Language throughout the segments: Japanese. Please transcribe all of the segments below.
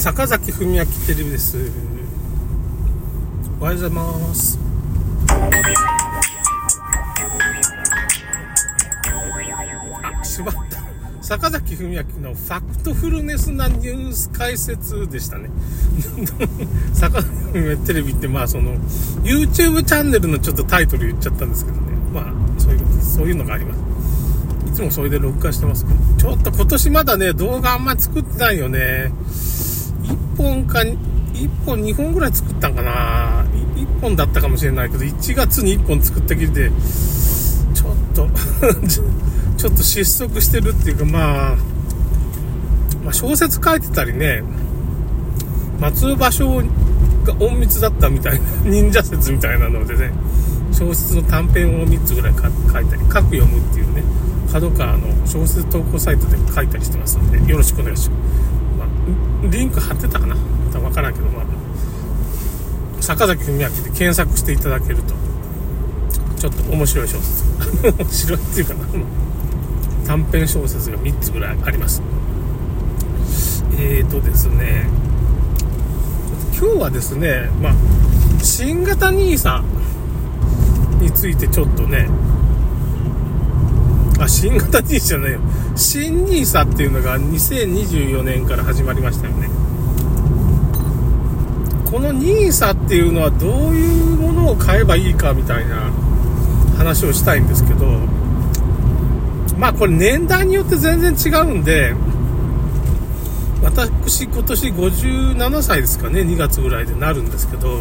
坂崎文明テレビです。おはようございます。あしまった。坂崎文明のファクトフルネスなニュース解説でしたね。坂崎文明テレビってまあその YouTube チャンネルのちょっとタイトル言っちゃったんですけどね。まあそういうそういうのがあります。いつもそれで録画してますけど、ちょっと今年まだね、動画あんまり作ってないよね。本か、1本2本ぐらい作ったんかな。1本だったかもしれないけど、1月に1本作ったきりで、ちょっと ちょっと失速してるっていうか、まあ、まあ、小説書いてたりね、松尾芭蕉が隠密だったみたいな、忍者説みたいなのでね、小説の短編を3つぐらい書いたり、書く読むっていうね、角川の小説投稿サイトで書いたりしてますので、よろしくお願いします。リンク貼ってたかな？多分わからんけど、まあ、坂崎文明で検索していただけると、ちょっと面白い小説。面白いっていうかな、短編小説が3つぐらいあります。えーとですね、今日はですね、まあ、新型 NISA についてちょっとね、あ、新型 NISA じゃないよ。新 NISA っていうのが2024年から始まりましたよね。この NISA っていうのはどういうものを買えばいいかみたいな話をしたいんですけど、まあこれ年代によって全然違うんで、私今年57歳ですかね、2月ぐらいでなるんですけど、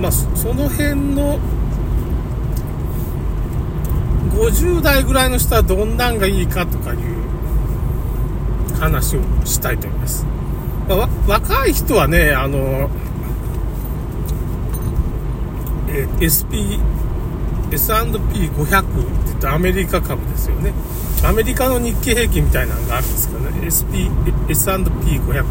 まあその辺の50代ぐらいの人はどんなんがいいかとかいう話をしたいと思います。まあ、若い人はね、あの、え SP、S&P500 って言ったアメリカ株ですよね。アメリカの日経平均みたいなのがあるんですけどね、SP、S&P500 っていう。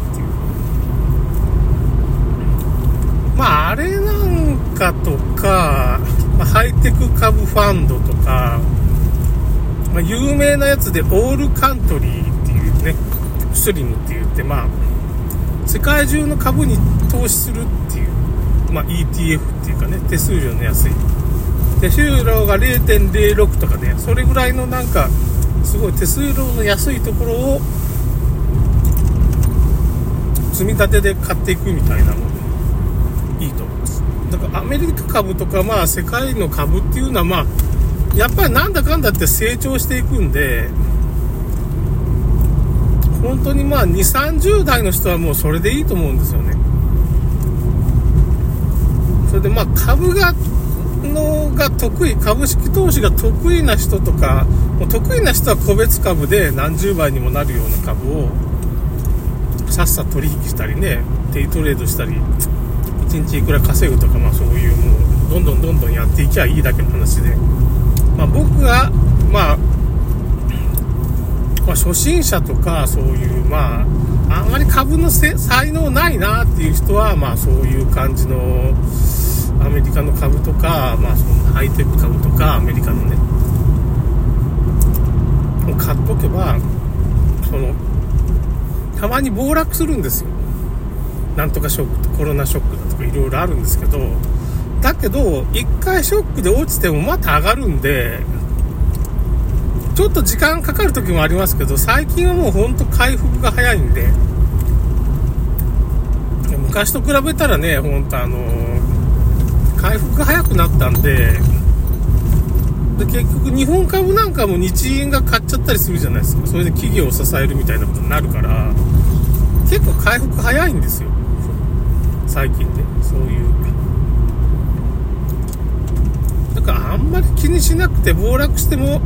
まあ、あれなんかとか、まハイテク株ファンドとか、まあ、有名なやつでオールカントリーっていうね、スリムって言って、まあ、世界中の株に投資するっていう、まあ、ETF っていうかね、手数料の安い。手数料が0.06とかね、それぐらいのなんか、すごい手数料の安いところを、積み立てで買っていくみたいなもの、だからアメリカ株とか、まあ、世界の株っていうのは、まあ、やっぱりなんだかんだって成長していくんで、本当にまあ2、30代の人はもうそれでいいと思うんですよね。それでまあ株が、のが得意、株式投資が得意な人とか、もう得意な人は個別株で何十倍にもなるような株をさっさと取引したりね、デイトレードしたり、1日いくら稼ぐとか、まあそういうもう、どんどんどんどんやっていきゃいいだけの話で。まあ、僕が、まあ、まあ、初心者とか、そういう、まあ、あんまり株の才能ないなっていう人は、まあ、そういう感じの、アメリカの株とか、まあ、そのハイテク株とか、アメリカのね、を買っとけば、その、たまに暴落するんですよ。なんとかショックとコロナショックだとかいろいろあるんですけど、だけど、一回ショックで落ちてもまた上がるんで、ちょっと時間かかる時もありますけど、最近はもうほんと回復が早いんで、昔と比べたらね、ほんとあの回復が早くなったんで、で結局日本株なんかも日銀が買っちゃったりするじゃないですか。それで企業を支えるみたいなことになるから、結構回復早いんですよ。最近ね、そういう。だからあんまり気にしなくて暴落しても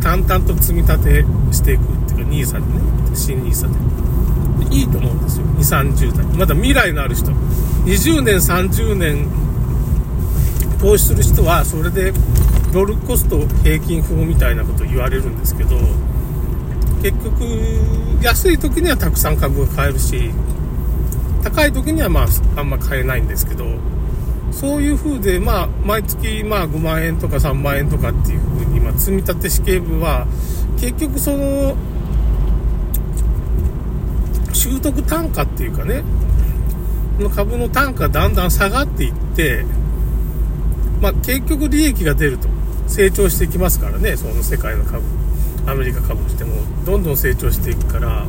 淡々と積み立てしていくっていうか NISA でね新 NISA で。いいと思うんですよ。2 3 0代。まだ未来のある人。20年30年投資する人はそれでドルコスト平均法みたいなこと言われるんですけど結局安い時にはたくさん株が買えるし高い時にはまああんま買えないんですけどそういう風で、まあ、毎月、まあ、5万円とか3万円とかっていう風に、まあ、積立式部は、結局その、習得単価っていうかね、の株の単価がだんだん下がっていって、まあ、結局利益が出ると。成長していきますからね、その世界の株。アメリカ株しても、どんどん成長していくから、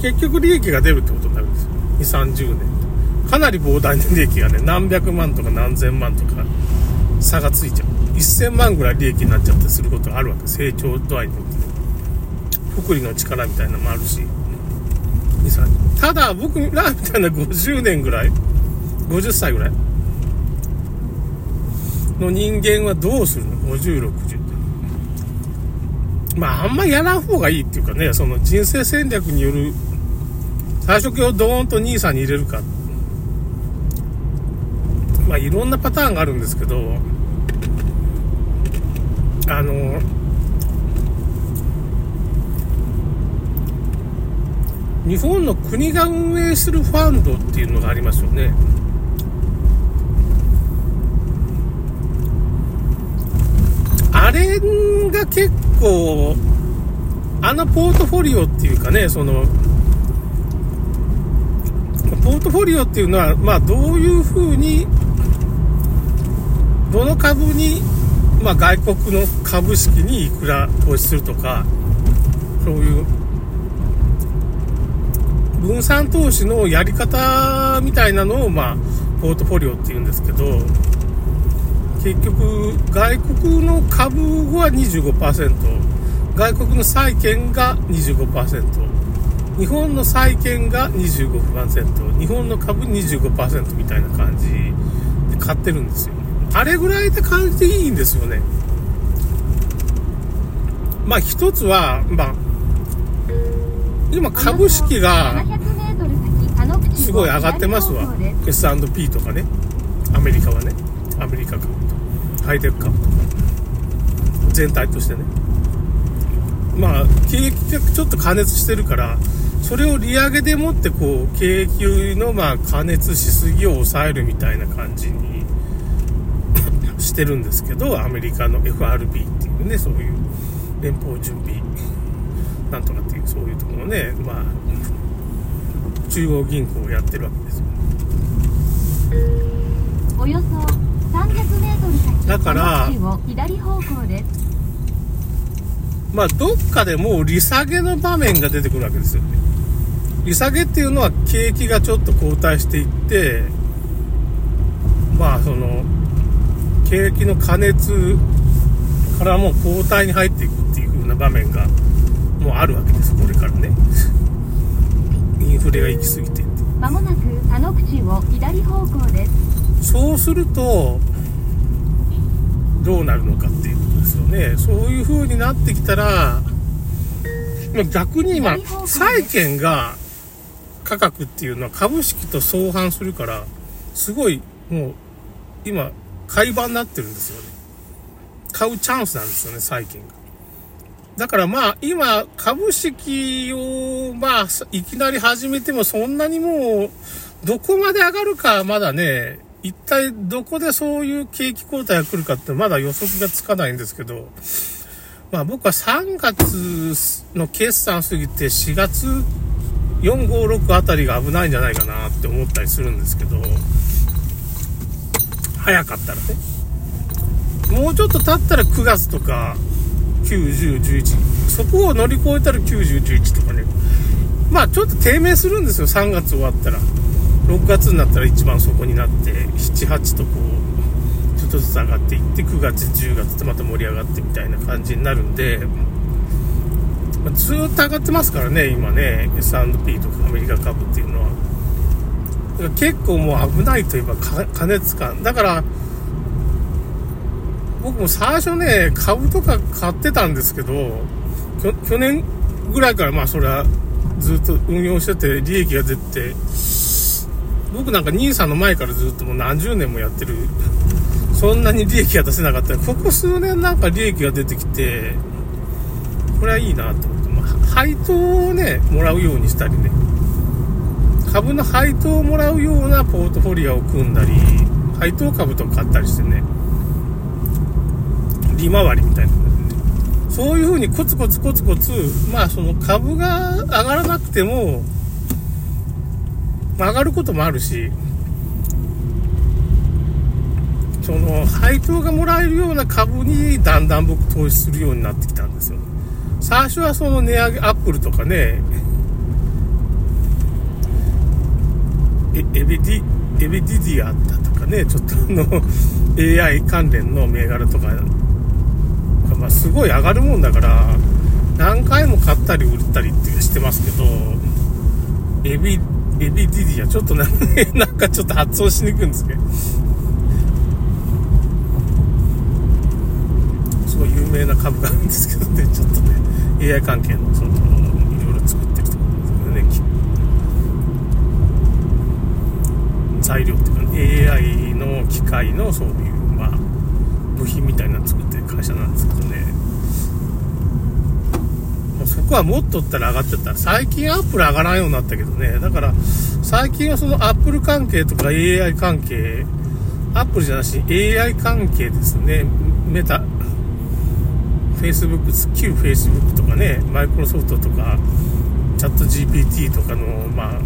結局利益が出るってこと。30年。かなり膨大な利益がね、何百万とか何千万とか差がついちゃう。1000万ぐらい利益になっちゃってすることがあるわけ。成長度合いによって。福利の力みたいなのもあるし。ただ、僕らみたいな50年ぐらい、50歳ぐらいの人間はどうするの ?50、60。まあ、あんまやらん方がいいっていうかね、その人生戦略による、最初今日ドーンと NISA に入れるか。まあ、いろんなパターンがあるんですけど、あの、日本の国が運営するファンドっていうのがありますよね。あれが結構、あのポートフォリオっていうかね、その、ポートフォリオっていうのは、まあ、どういうふうに、どの株に、まあ、外国の株式にいくら投資するとか、そういう分散投資のやり方みたいなのを、まあ、ポートフォリオっていうんですけど、結局、外国の株は25%、外国の債券が25%、日本の債券が25%、日本の株25%みたいな感じで買ってるんですよ。あれぐらいで感じでいいんですよね。まあ一つは、まあ、今株式がすごい上がってますわ。S&P とかね。アメリカはね。アメリカ株と。ハイテク株とか。全体としてね。まあ景気がちょっと加熱してるからそれを利上げでもってこう景気のまあ加熱しすぎを抑えるみたいな感じに してるんですけどアメリカの FRB っていうねそういう連邦準備 なんとかっていうそういうところのねまあ中央銀行をやってるわけですよ。およそ300メートル先だから左方向で。すまあどっかでもう利下げの場面が出てくるわけですよね利下げっていうのは景気がちょっと後退していってまあその景気の加熱からもう後退に入っていくっていう風な場面がもうあるわけですこれからねインフレが行き過ぎてまもなく田野口を左方向ですそうするとどうなるのかっていうことですよね。そういう風になってきたら逆に今債券が価格っていうのは株式と相反するからすごいもう今買い場になってるんですよね。買うチャンスなんですよね債券が。だからまあ、今、株式を、まあ、いきなり始めてもそんなにもう、どこまで上がるかまだね、一体どこでそういう景気後退が来るかってまだ予測がつかないんですけど、まあ僕は3月の決算過ぎて4月4、5、6あたりが危ないんじゃないかなって思ったりするんですけど、早かったらね。もうちょっと経ったら9月とか、9011。そこを乗り越えたら90、11とかね。まあちょっと低迷するんですよ、3月終わったら。6月になったら一番そこになって、7、8とこう、ちょっとずつ上がっていって、9月、10月ってまた盛り上がってみたいな感じになるんで、まあ、ずっと上がってますからね、今ね、S&P とかアメリカ株っていうのは。結構もう危ないといえば加熱感。だから、僕も最初ね、株とか買ってたんですけど、去年ぐらいからまあそれはずっと運用してて利益が出て、僕なんか NISA の前からずっともう何十年もやってる、そんなに利益が出せなかったここ数年なんか利益が出てきて、これはいいなと思って、まあ、配当をね、もらうようにしたりね、株の配当をもらうようなポートフォリオを組んだり、配当株とか買ったりしてね、利回りみたいな。そういうふうにコツコツコツコツ、まあその株が上がらなくても、上がることもあるし、その配当がもらえるような株にだんだん僕投資するようになってきたんですよね。最初はその値上げ、アップルとかね、えエビディ、エビディディアだとかね、ちょっとあの、AI 関連の銘柄とか、まあ、すごい上がるもんだから、何回も買ったり売ったりってしてますけど、エビ、エビディディア、ちょっとなんか ちょっと発音しにくいんですけど、すごい有名な株があるんですけどね、ちょっとね、AI 関係の、その、いろいろ作ってるところですけどね、材料っていうか、ね、AI の機械のそういう、まあ、部品みたいなの作ってる会社なんですけどね、そこはもっとったら上がってった。ら、最近アップル上がらんようになったけどね、だから、最近はそのアップル関係とか AI 関係、アップルじゃなし、AI 関係ですね、メタ、Facebook、旧 Facebook とかね、マイクロソフトとか、チャット GPT とかの、まあ、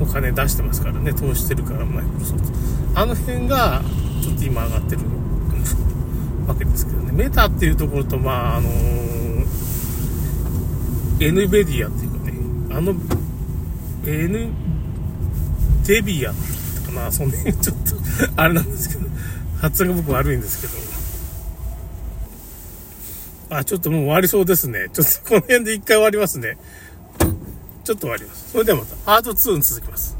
お金出してますからね、投資してるから、マイクロソフト。あの辺が、ちょっと今上がってる わけですけどね。メタっていうところと、まあ、あのー、NVIDIA っていうかね、あの、N、デビアってかな、その辺ちょっとあれなんですけど、発音が僕悪いんですけど、あ、ちょっともう終わりそうですね。ちょっとこの辺で一回終わりますね。ちょっと終わります。それではまた、パート2に続きます。